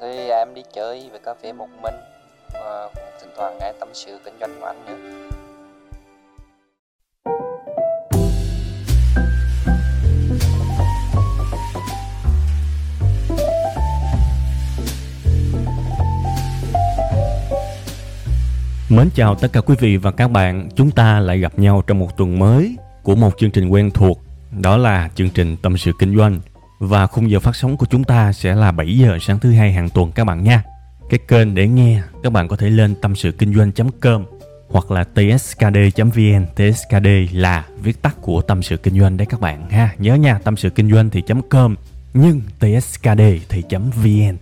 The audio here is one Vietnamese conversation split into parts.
Thì em đi chơi về cà phê một mình, và cũng thỉnh thoảng nghe tâm sự kinh doanh của anh nữa. Mến chào tất cả quý vị và các bạn. Chúng ta lại gặp nhau trong một tuần mới của một chương trình quen thuộc. Đó là chương trình Tâm sự Kinh doanh. Và khung giờ phát sóng của chúng ta sẽ là 7 giờ sáng thứ hai hàng tuần các bạn nha. Cái kênh để nghe các bạn có thể lên tâm sự kinh doanh.com hoặc là tskd.vn. TSKD là viết tắt của tâm sự kinh doanh đấy các bạn ha. Nhớ nha, tâm sự kinh doanh thì .com nhưng tskd thì .vn.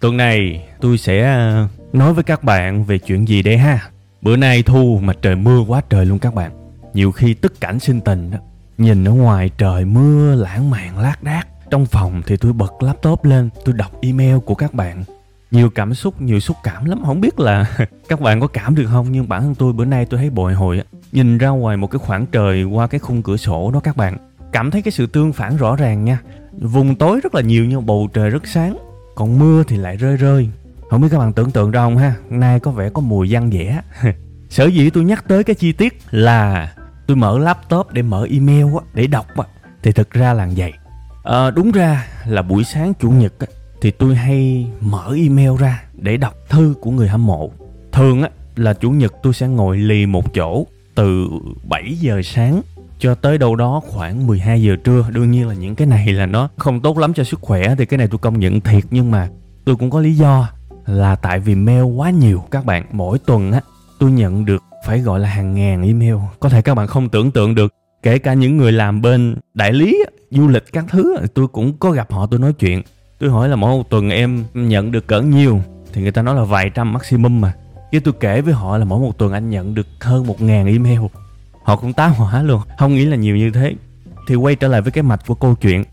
Tuần này tôi sẽ ờ, nói với các bạn về chuyện gì đây ha. Bữa nay thu mà trời mưa quá trời luôn các bạn. Nhiều khi tức cảnh sinh tình đó. Nhìn ở ngoài trời mưa lãng mạn lác đác trong phòng thì tôi bật laptop lên, tôi đọc email của các bạn. Nhiều cảm xúc, nhiều xúc cảm lắm. Không biết là các bạn có cảm được không, nhưng bản thân tôi bữa nay tôi thấy bồi hồi nhìn ra ngoài một cái khoảng trời qua cái khung cửa sổ đó các bạn, cảm thấy cái sự tương phản rõ ràng nha. Vùng tối rất là nhiều nhưng bầu trời rất sáng, còn mưa thì lại rơi rơi. Không biết các bạn tưởng tượng ra không ha? Nay có vẻ có mùi văn vẻ. Sở dĩ tôi nhắc tới cái chi tiết là tôi mở laptop để mở email để đọc thì thực ra là vậy à, đúng ra là buổi sáng chủ nhật á, thì tôi hay mở email ra để đọc thư của người hâm mộ. Thường á là chủ nhật tôi sẽ ngồi lì một chỗ từ 7 giờ sáng cho tới đâu đó khoảng 12 giờ trưa. Đương nhiên là những cái này là nó không tốt lắm cho sức khỏe thì cái này tôi công nhận thiệt. Nhưng mà tôi cũng có lý do là tại vì mail quá nhiều. Các bạn mỗi tuần á tôi nhận được phải gọi là hàng ngàn email. Có thể các bạn không tưởng tượng được kể cả những người làm bên đại lý du lịch các thứ tôi cũng có gặp họ, tôi nói chuyện. Tôi hỏi là mỗi một tuần em nhận được cỡ nhiều? Thì người ta nói là vài trăm maximum mà. Chứ tôi kể với họ là mỗi một tuần anh nhận được hơn một ngàn email. Họ cũng tá hỏa luôn, không nghĩ là nhiều như thế. Thì quay trở lại với cái mạch của câu chuyện.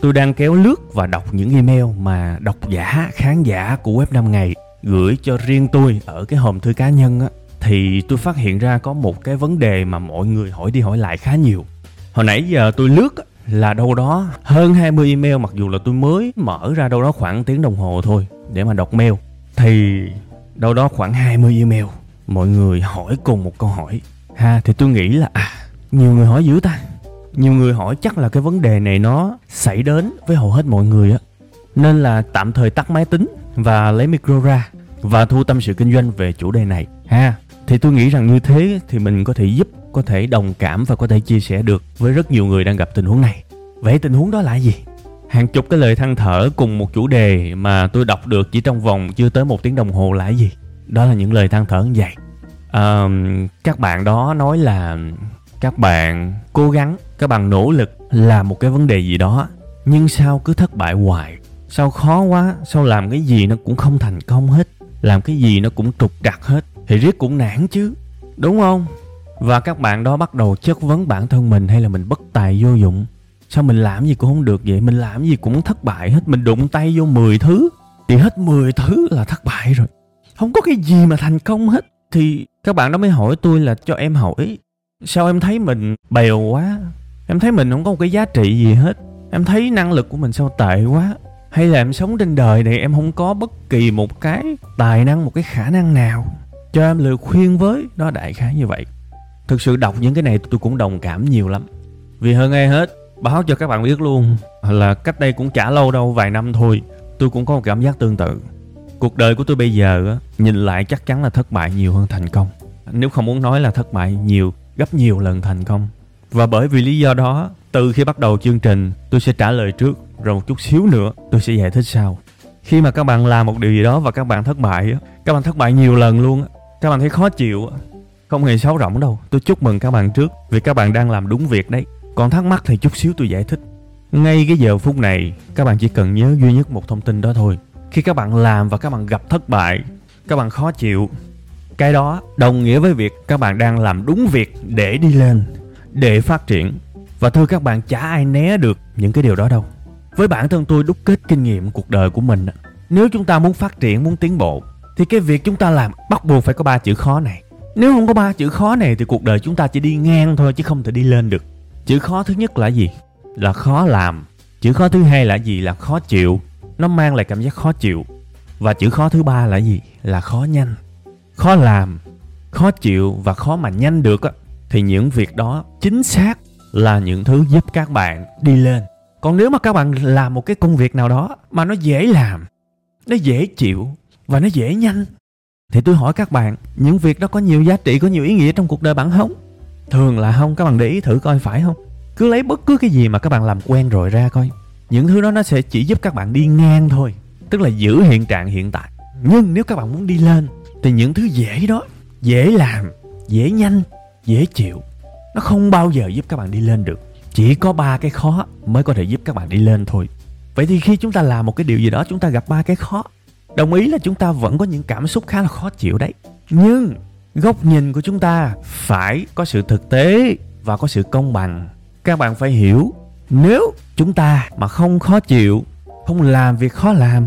Tôi đang kéo lướt và đọc những email mà độc giả, khán giả của web 5 ngày gửi cho riêng tôi ở cái hòm thư cá nhân á. Thì tôi phát hiện ra có một cái vấn đề mà mọi người hỏi đi hỏi lại khá nhiều. Hồi nãy giờ tôi lướt là đâu đó. Hơn 20 email mặc dù là tôi mới mở ra đâu đó khoảng tiếng đồng hồ thôi để mà đọc mail. Thì đâu đó khoảng 20 email. Mọi người hỏi cùng một câu hỏi. Ha, thì tôi nghĩ là à nhiều người hỏi dữ ta. Nhiều người hỏi chắc là cái vấn đề này nó xảy đến với hầu hết mọi người á. Nên là tạm thời tắt máy tính và lấy micro ra và thu tâm sự kinh doanh về chủ đề này. Ha thì tôi nghĩ rằng như thế thì mình có thể giúp có thể đồng cảm và có thể chia sẻ được với rất nhiều người đang gặp tình huống này. Vậy tình huống đó là gì? Hàng chục cái lời than thở cùng một chủ đề mà tôi đọc được chỉ trong vòng chưa tới một tiếng đồng hồ là gì? Đó là những lời than thở như vậy. À, các bạn đó nói là các bạn cố gắng các bạn nỗ lực làm một cái vấn đề gì đó nhưng sao cứ thất bại hoài? Sao khó quá sao làm cái gì nó cũng không thành công hết làm cái gì nó cũng trục trặc hết? Thì riết cũng nản chứ, đúng không? Và các bạn đó bắt đầu chất vấn bản thân mình hay là mình bất tài vô dụng? Sao mình làm gì cũng không được vậy? Mình làm gì cũng thất bại hết. Mình đụng tay vô 10 thứ. Thì hết 10 thứ là thất bại rồi. Không có cái gì mà thành công hết. Thì các bạn đó mới hỏi tôi là cho em hỏi, sao em thấy mình bèo quá? Em thấy mình không có một cái giá trị gì hết. Em thấy năng lực của mình sao tệ quá? Hay là em sống trên đời này em không có bất kỳ một cái tài năng, một cái khả năng nào? Cho em lời khuyên với nó đại khái như vậy. Thực sự đọc những cái này tôi cũng đồng cảm nhiều lắm. Vì hơn ai hết, báo cho các bạn biết luôn là cách đây cũng chả lâu đâu, vài năm thôi, tôi cũng có một cảm giác tương tự. Cuộc đời của tôi bây giờ nhìn lại chắc chắn là thất bại nhiều hơn thành công. Nếu không muốn nói là thất bại nhiều, gấp nhiều lần thành công. Và bởi vì lý do đó, từ khi bắt đầu chương trình, tôi sẽ trả lời trước, rồi một chút xíu nữa, tôi sẽ giải thích sau. Khi mà các bạn làm một điều gì đó và các bạn thất bại các bạn thất bại nhiều lần luôn các bạn thấy khó chịu không hề xấu rỗng đâu. Tôi chúc mừng các bạn trước, vì các bạn đang làm đúng việc đấy. Còn thắc mắc thì chút xíu tôi giải thích. Ngay cái giờ phút này, các bạn chỉ cần nhớ duy nhất một thông tin đó thôi. Khi các bạn làm và các bạn gặp thất bại, các bạn khó chịu. Cái đó đồng nghĩa với việc các bạn đang làm đúng việc để đi lên, để phát triển. Và thưa các bạn, chả ai né được những cái điều đó đâu. Với bản thân tôi đúc kết kinh nghiệm cuộc đời của mình nếu chúng ta muốn phát triển, muốn tiến bộ thì cái việc chúng ta làm bắt buộc phải có ba chữ khó này. Nếu không có ba chữ khó này thì cuộc đời chúng ta chỉ đi ngang thôi chứ không thể đi lên được. Chữ khó thứ nhất là gì? Là khó làm. Chữ khó thứ hai là gì? Là khó chịu. Nó mang lại cảm giác khó chịu. Và chữ khó thứ ba là gì? Là khó nhanh. Khó làm, khó chịu và khó mà nhanh được á, thì những việc đó chính xác là những thứ giúp các bạn đi lên. Còn nếu mà các bạn làm một cái công việc nào đó mà nó dễ làm, nó dễ chịu và nó dễ nhanh. Thì tôi hỏi các bạn, những việc đó có nhiều giá trị, có nhiều ý nghĩa trong cuộc đời bạn không? Thường là không, các bạn để ý thử coi phải không? Cứ lấy bất cứ cái gì mà các bạn làm quen rồi ra coi. Những thứ đó nó sẽ chỉ giúp các bạn đi ngang thôi, tức là giữ hiện trạng hiện tại. Nhưng nếu các bạn muốn đi lên, thì những thứ dễ đó, dễ làm, dễ nhanh, dễ chịu, nó không bao giờ giúp các bạn đi lên được. Chỉ có ba cái khó mới có thể giúp các bạn đi lên thôi. Vậy thì khi chúng ta làm một cái điều gì đó, chúng ta gặp ba cái khó đồng ý là chúng ta vẫn có những cảm xúc khá là khó chịu đấy. Nhưng góc nhìn của chúng ta phải có sự thực tế và có sự công bằng. Các bạn phải hiểu, nếu chúng ta mà không khó chịu, không làm việc khó làm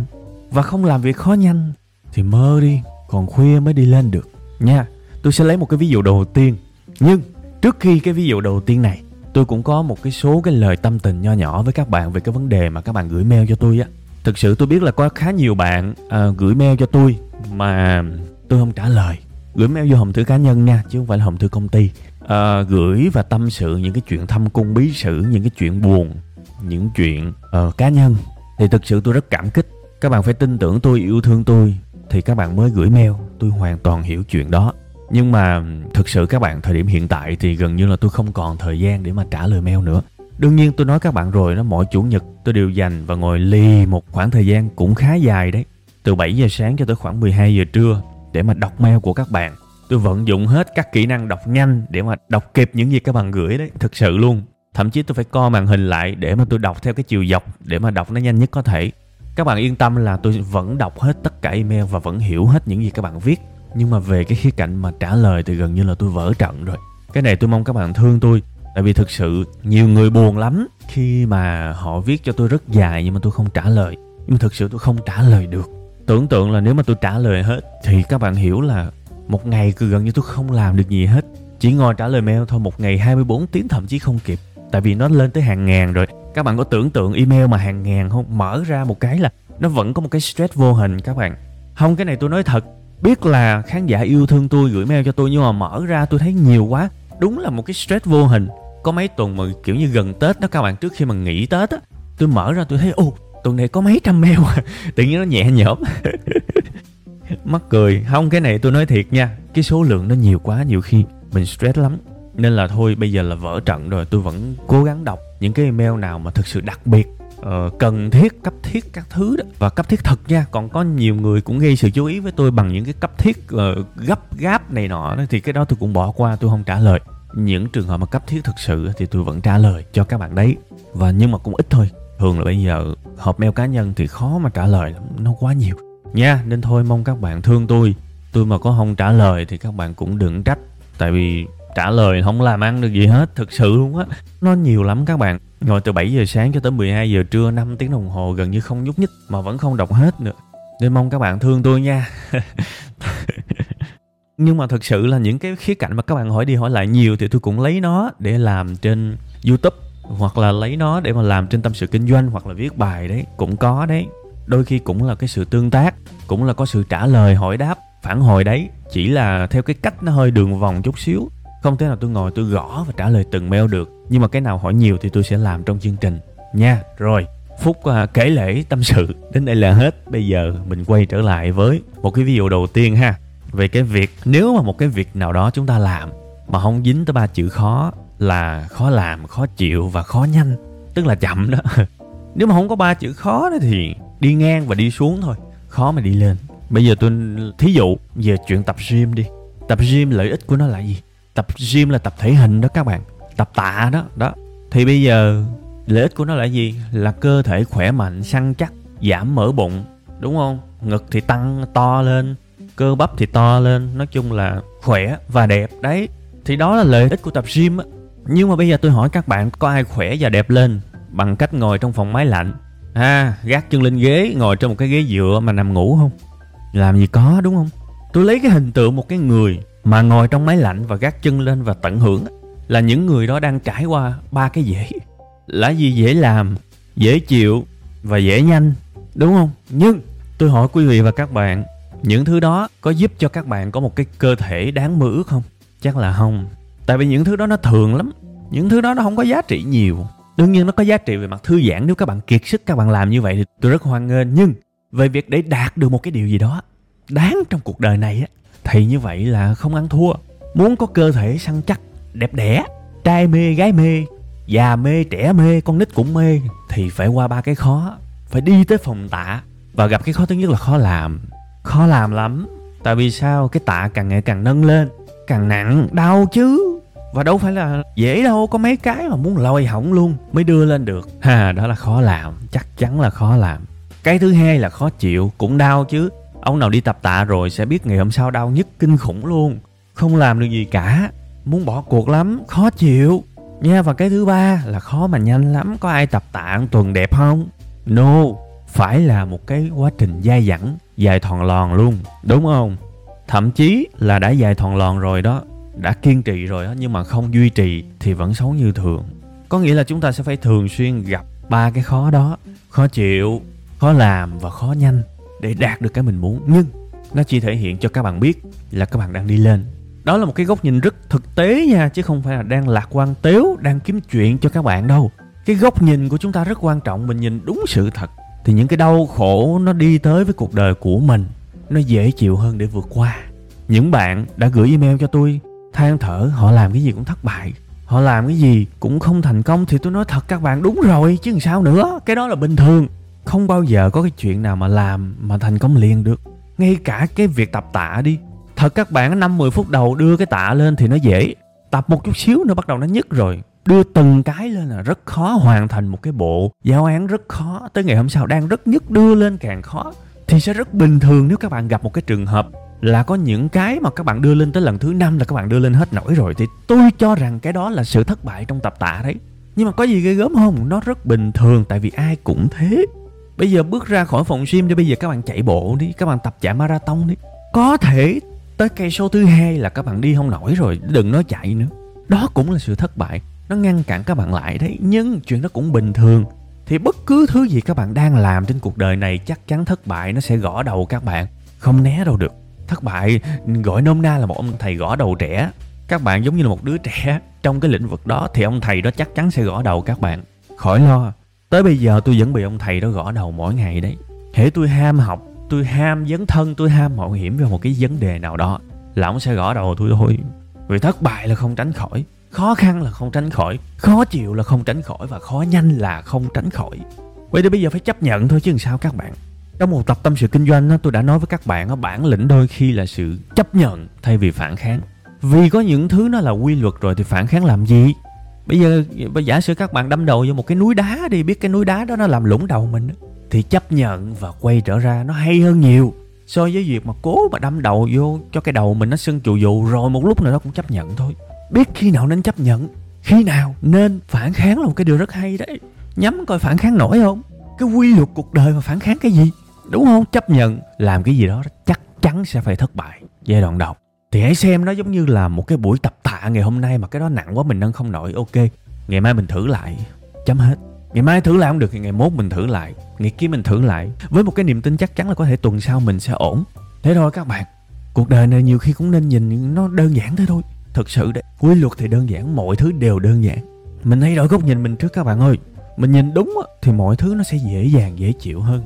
và không làm việc khó nhanh, thì mơ đi, còn khuya mới đi lên được. Nha, tôi sẽ lấy một cái ví dụ đầu tiên. Nhưng trước khi cái ví dụ đầu tiên này, tôi cũng có một cái số cái lời tâm tình nho nhỏ với các bạn về cái vấn đề mà các bạn gửi mail cho tôi á thực sự tôi biết là có khá nhiều bạn à, gửi mail cho tôi mà tôi không trả lời. Gửi mail vô hòm thư cá nhân nha chứ không phải là hòm thư công ty. À, gửi và tâm sự những cái chuyện thâm cung bí sử những cái chuyện buồn những chuyện uh, cá nhân. Thì thực sự tôi rất cảm kích. Các bạn phải tin tưởng tôi yêu thương tôi thì các bạn mới gửi mail. Tôi hoàn toàn hiểu chuyện đó. Nhưng mà thực sự các bạn thời điểm hiện tại thì gần như là tôi không còn thời gian để mà trả lời mail nữa đương nhiên tôi nói các bạn rồi đó, mỗi chủ nhật tôi đều dành và ngồi lì một khoảng thời gian cũng khá dài đấy. Từ 7 giờ sáng cho tới khoảng 12 giờ trưa, để mà đọc mail của các bạn. Tôi vận dụng hết các kỹ năng đọc nhanh để mà đọc kịp những gì các bạn gửi đấy, thực sự luôn. Thậm chí tôi phải co màn hình lại để mà tôi đọc theo cái chiều dọc, để mà đọc nó nhanh nhất có thể. Các bạn yên tâm là tôi vẫn đọc hết tất cả email và vẫn hiểu hết những gì các bạn viết. Nhưng mà về cái khía cạnh mà trả lời thì gần như là tôi vỡ trận rồi. Cái này tôi mong các bạn thương tôi tại vì thực sự nhiều người buồn lắm khi mà họ viết cho tôi rất dài nhưng mà tôi không trả lời. Nhưng mà thực sự tôi không trả lời được. Tưởng tượng là nếu mà tôi trả lời hết thì các bạn hiểu là một ngày cứ gần như tôi không làm được gì hết. Chỉ ngồi trả lời mail thôi, một ngày 24 tiếng thậm chí không kịp. Tại vì nó lên tới hàng ngàn rồi. Các bạn có tưởng tượng email mà hàng ngàn không? Mở ra một cái là nó vẫn có một cái stress vô hình các bạn. Không, cái này tôi nói thật. Biết là khán giả yêu thương tôi gửi mail cho tôi nhưng mà mở ra tôi thấy nhiều quá. Đúng là một cái stress vô hình có mấy tuần mà kiểu như gần tết đó các bạn trước khi mà nghỉ tết á. Tôi mở ra tôi thấy ô tuần này có mấy trăm mail à. Tự nhiên nó nhẹ nhõm. Mắc cười. Không cái này tôi nói thiệt nha. Cái số lượng nó nhiều quá nhiều khi mình stress lắm. Nên là thôi bây giờ là vỡ trận rồi. Tôi vẫn cố gắng đọc những cái email nào mà thực sự đặc biệt uh, cần thiết cấp thiết các thứ đó. Và cấp thiết thật nha còn có nhiều người cũng gây sự chú ý với tôi bằng những cái cấp thiết uh, gấp gáp này nọ đó thì cái đó tôi cũng bỏ qua tôi không trả lời những trường hợp mà cấp thiết thực sự thì tôi vẫn trả lời cho các bạn đấy. Và nhưng mà cũng ít thôi. Thường là bây giờ hộp mail cá nhân thì khó mà trả lời lắm, nó quá nhiều. Nha, nên thôi, mong các bạn thương tôi. Tôi mà có không trả lời thì các bạn cũng đừng trách. Tại vì trả lời không làm ăn được gì hết, thực sự luôn á. Nó nhiều lắm các bạn. Ngồi từ 7 giờ sáng cho tới 12 giờ trưa 5 tiếng đồng hồ gần như không nhúc nhích mà vẫn không đọc hết nữa. Nên mong các bạn thương tôi nha. nhưng mà thực sự là những cái khía cạnh mà các bạn hỏi đi hỏi lại nhiều thì tôi cũng lấy nó để làm trên youtube, hoặc là lấy nó để mà làm trên tâm sự kinh doanh, hoặc là viết bài đấy, cũng có đấy. Đôi khi cũng là cái sự tương tác, cũng là có sự trả lời, hỏi đáp, phản hồi đấy. Chỉ là theo cái cách nó hơi đường vòng chút xíu. Không thể nào tôi ngồi tôi gõ và trả lời từng mail được. Nhưng mà cái nào hỏi nhiều thì tôi sẽ làm trong chương trình. Nha, rồi. Phút à, kể lễ tâm sự. Đến đây là hết. Bây giờ mình quay trở lại với một cái ví dụ đầu tiên ha về cái việc, nếu mà một cái việc nào đó chúng ta làm mà không dính tới ba chữ khó là khó làm, khó chịu và khó nhanh, tức là chậm đó. Nếu mà không có ba chữ khó đó thì đi ngang và đi xuống thôi, khó mà đi lên. Bây giờ tôi, thí dụ, về chuyện tập gym đi. Tập gym lợi ích của nó là gì? Tập gym là tập thể hình đó các bạn, tập tạ đó đó. Thì bây giờ lợi ích của nó là gì? Là cơ thể khỏe mạnh, săn chắc, giảm mỡ bụng, đúng không? Ngực thì tăng, to lên cơ bắp thì to lên, nói chung là khỏe và đẹp. Đấy, thì đó là lợi ích của tập gym á. Nhưng mà bây giờ tôi hỏi các bạn, có ai khỏe và đẹp lên bằng cách ngồi trong phòng máy lạnh? Ha, gác chân lên ghế, ngồi trên một cái ghế dựa mà nằm ngủ không? Làm gì có, đúng không? Tôi lấy cái hình tượng một cái người mà ngồi trong máy lạnh và gác chân lên và tận hưởng là những người đó đang trải qua ba cái dễ. Là gì dễ làm, dễ chịu và dễ nhanh, đúng không? Nhưng tôi hỏi quý vị và các bạn những thứ đó có giúp cho các bạn có một cái cơ thể đáng mơ ước không? Chắc là không. Tại vì những thứ đó nó thường lắm. Những thứ đó nó không có giá trị nhiều. Đương nhiên nó có giá trị về mặt thư giãn nếu các bạn kiệt sức, các bạn làm như vậy thì tôi rất hoan nghênh. Nhưng về việc để đạt được một cái điều gì đó đáng trong cuộc đời này á, thì như vậy là không ăn thua. Muốn có cơ thể săn chắc, đẹp đẽ, trai mê, gái mê, già mê, trẻ mê, con nít cũng mê, thì phải qua ba cái khó. Phải đi tới phòng tạ và gặp cái khó thứ nhất là khó làm khó làm lắm. Tại vì sao? Cái tạ càng ngày càng nâng lên, càng nặng. Đau chứ. Và đâu phải là dễ đâu. Có mấy cái mà muốn lôi hỏng luôn mới đưa lên được. Ha, đó là khó làm. Chắc chắn là khó làm. Cái thứ hai là khó chịu, cũng đau chứ. Ông nào đi tập tạ rồi sẽ biết ngày hôm sau đau nhất kinh khủng luôn. Không làm được gì cả. Muốn bỏ cuộc lắm, khó chịu. Nha, và cái thứ ba là khó mà nhanh lắm. Có ai tập tạ một tuần đẹp không? No, phải là một cái quá trình dai dẳng dài thòn lòn luôn, đúng không? Thậm chí là đã dài thòn lòn rồi đó, đã kiên trì rồi đó nhưng mà không duy trì thì vẫn xấu như thường. Có nghĩa là chúng ta sẽ phải thường xuyên gặp ba cái khó đó, khó chịu, khó làm và khó nhanh để đạt được cái mình muốn. Nhưng nó chỉ thể hiện cho các bạn biết là các bạn đang đi lên. Đó là một cái góc nhìn rất thực tế nha, chứ không phải là đang lạc quan tếu, đang kiếm chuyện cho các bạn đâu. Cái góc nhìn của chúng ta rất quan trọng, mình nhìn đúng sự thật thì những cái đau khổ nó đi tới với cuộc đời của mình, nó dễ chịu hơn để vượt qua. Những bạn đã gửi email cho tôi, than thở, họ làm cái gì cũng thất bại. Họ làm cái gì cũng không thành công thì tôi nói thật, các bạn đúng rồi, chứ làm sao nữa, cái đó là bình thường. Không bao giờ có cái chuyện nào mà làm mà thành công liền được. Ngay cả cái việc tập tạ đi. Thật, các bạn năm 10 phút đầu đưa cái tạ lên thì nó dễ. Tập một chút xíu nữa bắt đầu nó nhức rồi đưa từng cái lên là rất khó hoàn thành một cái bộ giáo án rất khó. Tới ngày hôm sau đang rất nhức, đưa lên càng khó. Thì sẽ rất bình thường nếu các bạn gặp một cái trường hợp là có những cái mà các bạn đưa lên tới lần thứ năm là các bạn đưa lên hết nổi rồi. Thì tôi cho rằng cái đó là sự thất bại trong tập tạ đấy. Nhưng mà có gì ghê gớm không? Nó rất bình thường, tại vì ai cũng thế. Bây giờ bước ra khỏi phòng gym đi, bây giờ các bạn chạy bộ đi, các bạn tập chạy marathon đi. Có thể tới cây số thứ hai là các bạn đi không nổi rồi, đừng nói chạy nữa. Đó cũng là sự thất bại nó ngăn cản các bạn lại đấy, nhưng chuyện đó cũng bình thường. Thì bất cứ thứ gì các bạn đang làm trên cuộc đời này, chắc chắn thất bại nó sẽ gõ đầu các bạn. Không né đâu được. Thất bại, gọi nôm na là một ông thầy gõ đầu trẻ. Các bạn giống như là một đứa trẻ trong cái lĩnh vực đó, thì ông thầy đó chắc chắn sẽ gõ đầu các bạn. Khỏi lo. Tới bây giờ tôi vẫn bị ông thầy đó gõ đầu mỗi ngày đấy. Hễ tôi ham học, tôi ham dấn thân, tôi ham mạo hiểm vào một cái vấn đề nào đó, là ông sẽ gõ đầu tôi thôi. Vì thất bại là không tránh khỏi khó khăn là không tránh khỏi, khó chịu là không tránh khỏi và khó nhanh là không tránh khỏi. Vậy thì bây giờ phải chấp nhận thôi chứ làm sao các bạn. Trong một tập tâm sự kinh doanh tôi đã nói với các bạn bản lĩnh đôi khi là sự chấp nhận thay vì phản kháng. Vì có những thứ nó là quy luật rồi thì phản kháng làm gì? Bây giờ giả sử các bạn đâm đầu vô một cái núi đá đi, biết cái núi đá đó nó làm lũng đầu mình thì chấp nhận và quay trở ra nó hay hơn nhiều so với việc mà cố mà đâm đầu vô cho cái đầu mình nó sưng chù dù, rồi một lúc nào đó cũng chấp nhận thôi biết khi nào nên chấp nhận, khi nào nên phản kháng là một cái điều rất hay đấy. Nhắm coi phản kháng nổi không? Cái quy luật cuộc đời mà phản kháng cái gì? Đúng không? Chấp nhận, làm cái gì đó chắc chắn sẽ phải thất bại. Giai đoạn đầu. Thì hãy xem nó giống như là một cái buổi tập tạ ngày hôm nay mà cái đó nặng quá mình nâng không nổi. Ok, ngày mai mình thử lại. Chấm hết. Ngày mai thử lại không được thì ngày mốt mình thử lại. Ngày kia mình thử lại. Với một cái niềm tin chắc chắn là có thể tuần sau mình sẽ ổn. Thế thôi các bạn. Cuộc đời này nhiều khi cũng nên nhìn nó đơn giản thế thôi thực sự đấy, quy luật thì đơn giản, mọi thứ đều đơn giản. Mình thay đổi góc nhìn mình trước các bạn ơi. Mình nhìn đúng thì mọi thứ nó sẽ dễ dàng, dễ chịu hơn.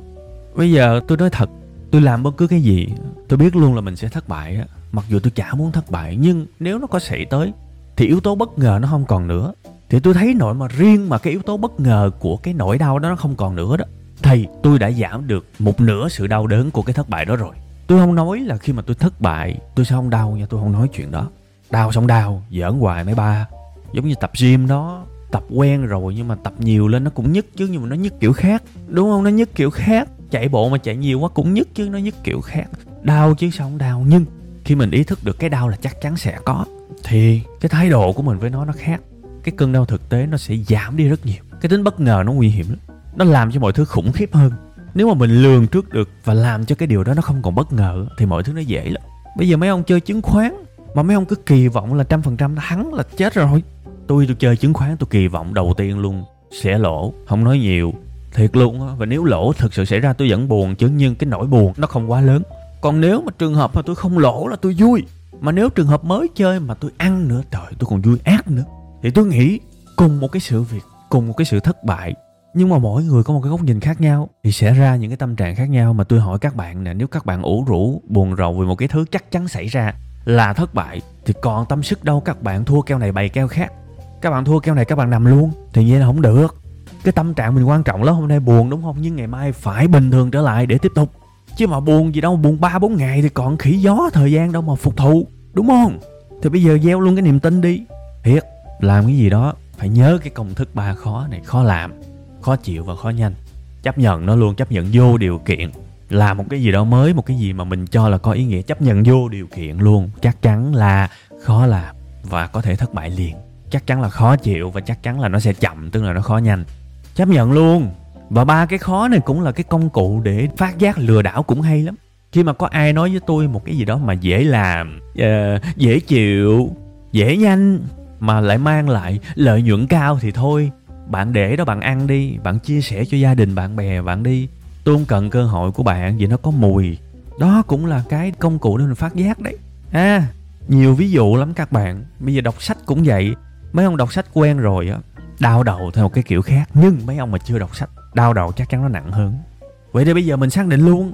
Bây giờ tôi nói thật, tôi làm bất cứ cái gì, tôi biết luôn là mình sẽ thất bại mặc dù tôi chả muốn thất bại, nhưng nếu nó có xảy tới, thì yếu tố bất ngờ nó không còn nữa. Thì tôi thấy nội mà riêng mà cái yếu tố bất ngờ của cái nỗi đau đó nó không còn nữa đó. Thì tôi đã giảm được một nửa sự đau đớn của cái thất bại đó rồi. Tôi không nói là khi mà tôi thất bại, tôi sẽ không đau nha, tôi không nói chuyện đó đau xong đau, giỡn hoài mấy ba. Giống như tập gym đó, tập quen rồi nhưng mà tập nhiều lên nó cũng nhức chứ, nhưng mà nó nhức kiểu khác. Đúng không? Nó nhức kiểu khác. Chạy bộ mà chạy nhiều quá cũng nhức chứ, nó nhức kiểu khác. Đau chứ sao không đau, nhưng khi mình ý thức được cái đau là chắc chắn sẽ có, thì cái thái độ của mình với nó nó khác. Cái cơn đau thực tế nó sẽ giảm đi rất nhiều. Cái tính bất ngờ nó nguy hiểm lắm. Nó làm cho mọi thứ khủng khiếp hơn. Nếu mà mình lường trước được và làm cho cái điều đó nó không còn bất ngờ, thì mọi thứ nó dễ lắm. Bây giờ mấy ông chơi chứng khoán mà mấy ông cứ kỳ vọng là trăm phần trăm thắng là chết rồi. Tôi tôi chơi chứng khoán, tôi kỳ vọng đầu tiên luôn sẽ lỗ, không nói nhiều. Thiệt luôn á, và nếu lỗ thực sự xảy ra tôi vẫn buồn, chứ nhưng cái nỗi buồn nó không quá lớn. Còn nếu mà trường hợp mà tôi không lỗ là tôi vui. Mà nếu trường hợp mới chơi mà tôi ăn nữa, trời, tôi còn vui ác nữa. Thì tôi nghĩ cùng một cái sự việc, cùng một cái sự thất bại, nhưng mà mỗi người có một cái góc nhìn khác nhau, thì sẽ ra những cái tâm trạng khác nhau. Mà tôi hỏi các bạn nè, nếu các bạn ủ rũ, buồn rầu vì một cái thứ chắc chắn xảy ra là thất bại, thì còn tâm sức đâu các bạn thua keo này bày keo khác. Các bạn thua keo này các bạn nằm luôn, thì vậy là không được. Cái tâm trạng mình quan trọng lắm, hôm nay buồn đúng không? Nhưng ngày mai phải bình thường trở lại để tiếp tục. Chứ mà buồn gì đâu, buồn ba bốn ngày thì còn khỉ gió thời gian đâu mà phục thù, đúng không? Thì bây giờ gieo luôn cái niềm tin đi. Thiệt, làm cái gì đó, phải nhớ cái công thức ba khó này, khó làm, khó chịu và khó nhanh. Chấp nhận nó luôn, chấp nhận vô điều kiện làm một cái gì đó mới một cái gì mà mình cho là có ý nghĩa chấp nhận vô điều kiện luôn. Chắc chắn là khó làm và có thể thất bại liền. Chắc chắn là khó chịu và chắc chắn là nó sẽ chậm tức là nó khó nhanh. Chấp nhận luôn. Và ba cái khó này cũng là cái công cụ để phát giác lừa đảo cũng hay lắm. Khi mà có ai nói với tôi một cái gì đó mà dễ làm uh, dễ chịu dễ nhanh mà lại mang lại lợi nhuận cao thì thôi. Bạn để đó bạn ăn đi bạn chia sẻ cho gia đình bạn bè bạn đi tôi không cần cơ hội của bạn vì nó có mùi. Đó cũng là cái công cụ để mình phát giác đấy. À nhiều ví dụ lắm các bạn. Bây giờ đọc sách cũng vậy. Mấy ông đọc sách quen rồi á, đau đầu theo một cái kiểu khác. Nhưng mấy ông mà chưa đọc sách, đau đầu chắc chắn nó nặng hơn. Vậy thì bây giờ mình xác định luôn.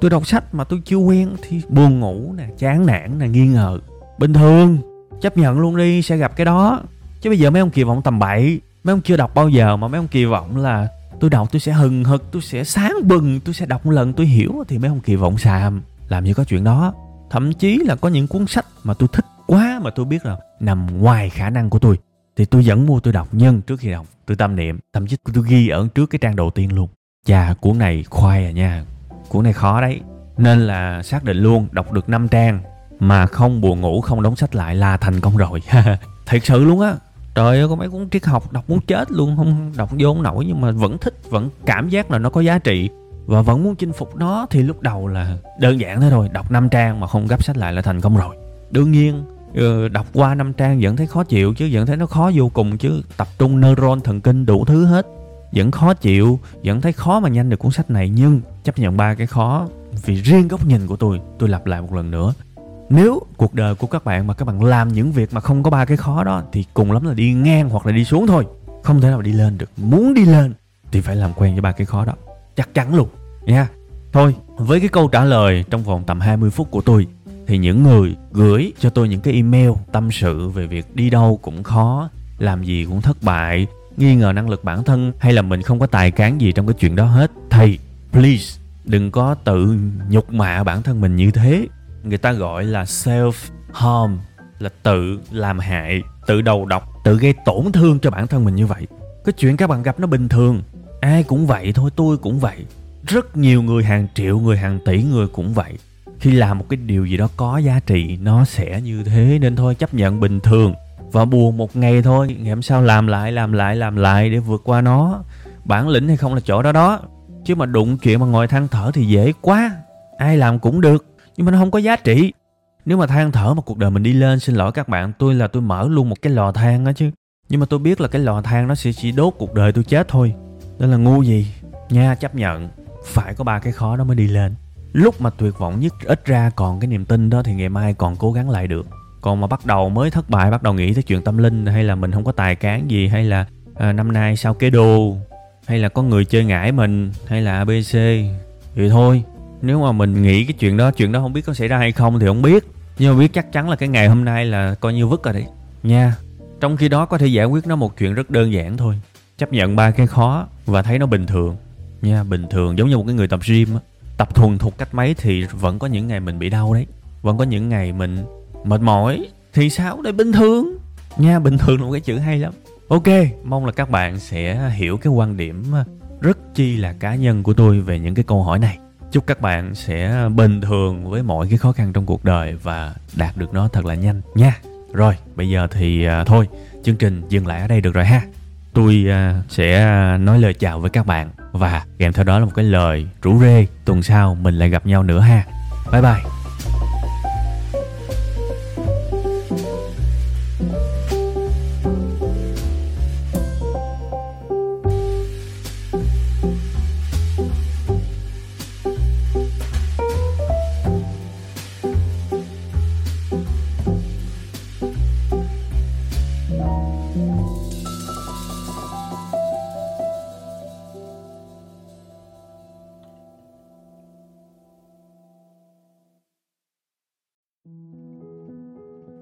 Tôi đọc sách mà tôi chưa quen thì buồn ngủ nè, chán nản nè, nghi ngờ. Bình thường, chấp nhận luôn đi, sẽ gặp cái đó. Chứ bây giờ mấy ông kỳ vọng tầm bậy. Mấy ông chưa đọc bao giờ mà mấy ông kỳ vọng là tôi đọc tôi sẽ hừng hực, tôi sẽ sáng bừng, tôi sẽ đọc một lần, tôi hiểu thì mấy ông kỳ vọng xàm. Làm gì có chuyện đó. Thậm chí là có những cuốn sách mà tôi thích quá mà tôi biết là nằm ngoài khả năng của tôi. Thì tôi vẫn mua, tôi đọc nhưng trước khi đọc, tôi tâm niệm. Thậm chí tôi ghi ở trước cái trang đầu tiên luôn. Chà, cuốn này khoai à nha. Cuốn này khó đấy. Nên là xác định luôn, đọc được 5 trang mà không buồn ngủ, không đóng sách lại là thành công rồi. Thật sự luôn á trời ơi, có mấy cuốn triết học đọc muốn chết luôn, không đọc vô không nổi, nhưng mà vẫn thích, vẫn cảm giác là nó có giá trị. Và vẫn muốn chinh phục nó, thì lúc đầu là đơn giản thế thôi, đọc 5 trang mà không gấp sách lại là thành công rồi. Đương nhiên ờ, đọc qua năm trang vẫn thấy khó chịu chứ, vẫn thấy nó khó vô cùng chứ. Tập trung neuron thần kinh đủ thứ hết, vẫn khó chịu, vẫn thấy khó mà nhanh được cuốn sách này. Nhưng chấp nhận ba cái khó, vì riêng góc nhìn của tôi tôi lặp lại một lần nữa nếu cuộc đời của các bạn mà các bạn làm những việc mà không có ba cái khó đó, thì cùng lắm là đi ngang hoặc là đi xuống thôi. Không thể nào đi lên được. Muốn đi lên thì phải làm quen với ba cái khó đó. Chắc chắn luôn. Nha. Thôi, với cái câu trả lời trong vòng tầm 20 phút của tôi, thì những người gửi cho tôi những cái email tâm sự về việc đi đâu cũng khó, làm gì cũng thất bại, nghi ngờ năng lực bản thân, hay là mình không có tài cán gì trong cái chuyện đó hết. Thầy, please, đừng có tự nhục mạ bản thân mình như thế người ta gọi là self harm, là tự làm hại, tự đầu độc, tự gây tổn thương cho bản thân mình như vậy. Cái chuyện các bạn gặp nó bình thường, ai cũng vậy thôi, tôi cũng vậy. Rất nhiều người, hàng triệu người, hàng tỷ người cũng vậy. Khi làm một cái điều gì đó có giá trị, nó sẽ như thế, nên thôi, chấp nhận bình thường. Và buồn một ngày thôi, ngày hôm sau làm lại làm lại làm lại để vượt qua nó. Bản lĩnh hay không là chỗ đó đó. Chứ mà đụng chuyện mà ngồi than thở thì dễ quá. Ai làm cũng được nhưng mà nó không có giá trị. Nếu mà than thở mà cuộc đời mình đi lên xin lỗi các bạn tôi là tôi mở luôn một cái lò than đó chứ. Nhưng mà tôi biết là cái lò than nó sẽ chỉ đốt cuộc đời tôi chết thôi. Nên là ngu gì? Nha chấp nhận. Phải có ba cái khó đó mới đi lên. Lúc mà tuyệt vọng nhất ít ra còn cái niềm tin đó thì ngày mai còn cố gắng lại được. Còn mà bắt đầu mới thất bại bắt đầu nghĩ tới chuyện tâm linh hay là mình không có tài cán gì hay là à, năm nay sao kế đồ hay là có người chơi ngải mình hay là abc thì thôi nếu mà mình nghĩ cái chuyện đó chuyện đó không biết có xảy ra hay không thì không biết. Nhưng mà biết chắc chắn là cái ngày hôm nay là coi như vứt rồi đấy. Nha. Trong khi đó có thể giải quyết nó một chuyện rất đơn giản thôi. Chấp nhận ba cái khó và thấy nó bình thường. Nha bình thường giống như một cái người tập gym á. Tập thuần thục cách mấy thì vẫn có những ngày mình bị đau đấy. Vẫn có những ngày mình mệt mỏi. Thì sao? Đây bình thường. Nha bình thường là một cái chữ hay lắm. Ok mong là các bạn sẽ hiểu cái quan điểm rất chi là cá nhân của tôi về những cái câu hỏi này chúc các bạn sẽ bình thường với mọi cái khó khăn trong cuộc đời và đạt được nó thật là nhanh nha. Rồi, bây giờ thì à, thôi, chương trình dừng lại ở đây được rồi ha. Tôi à, sẽ nói lời chào với các bạn và kèm theo đó là một cái lời rủ rê tuần sau mình lại gặp nhau nữa ha. Bye bye.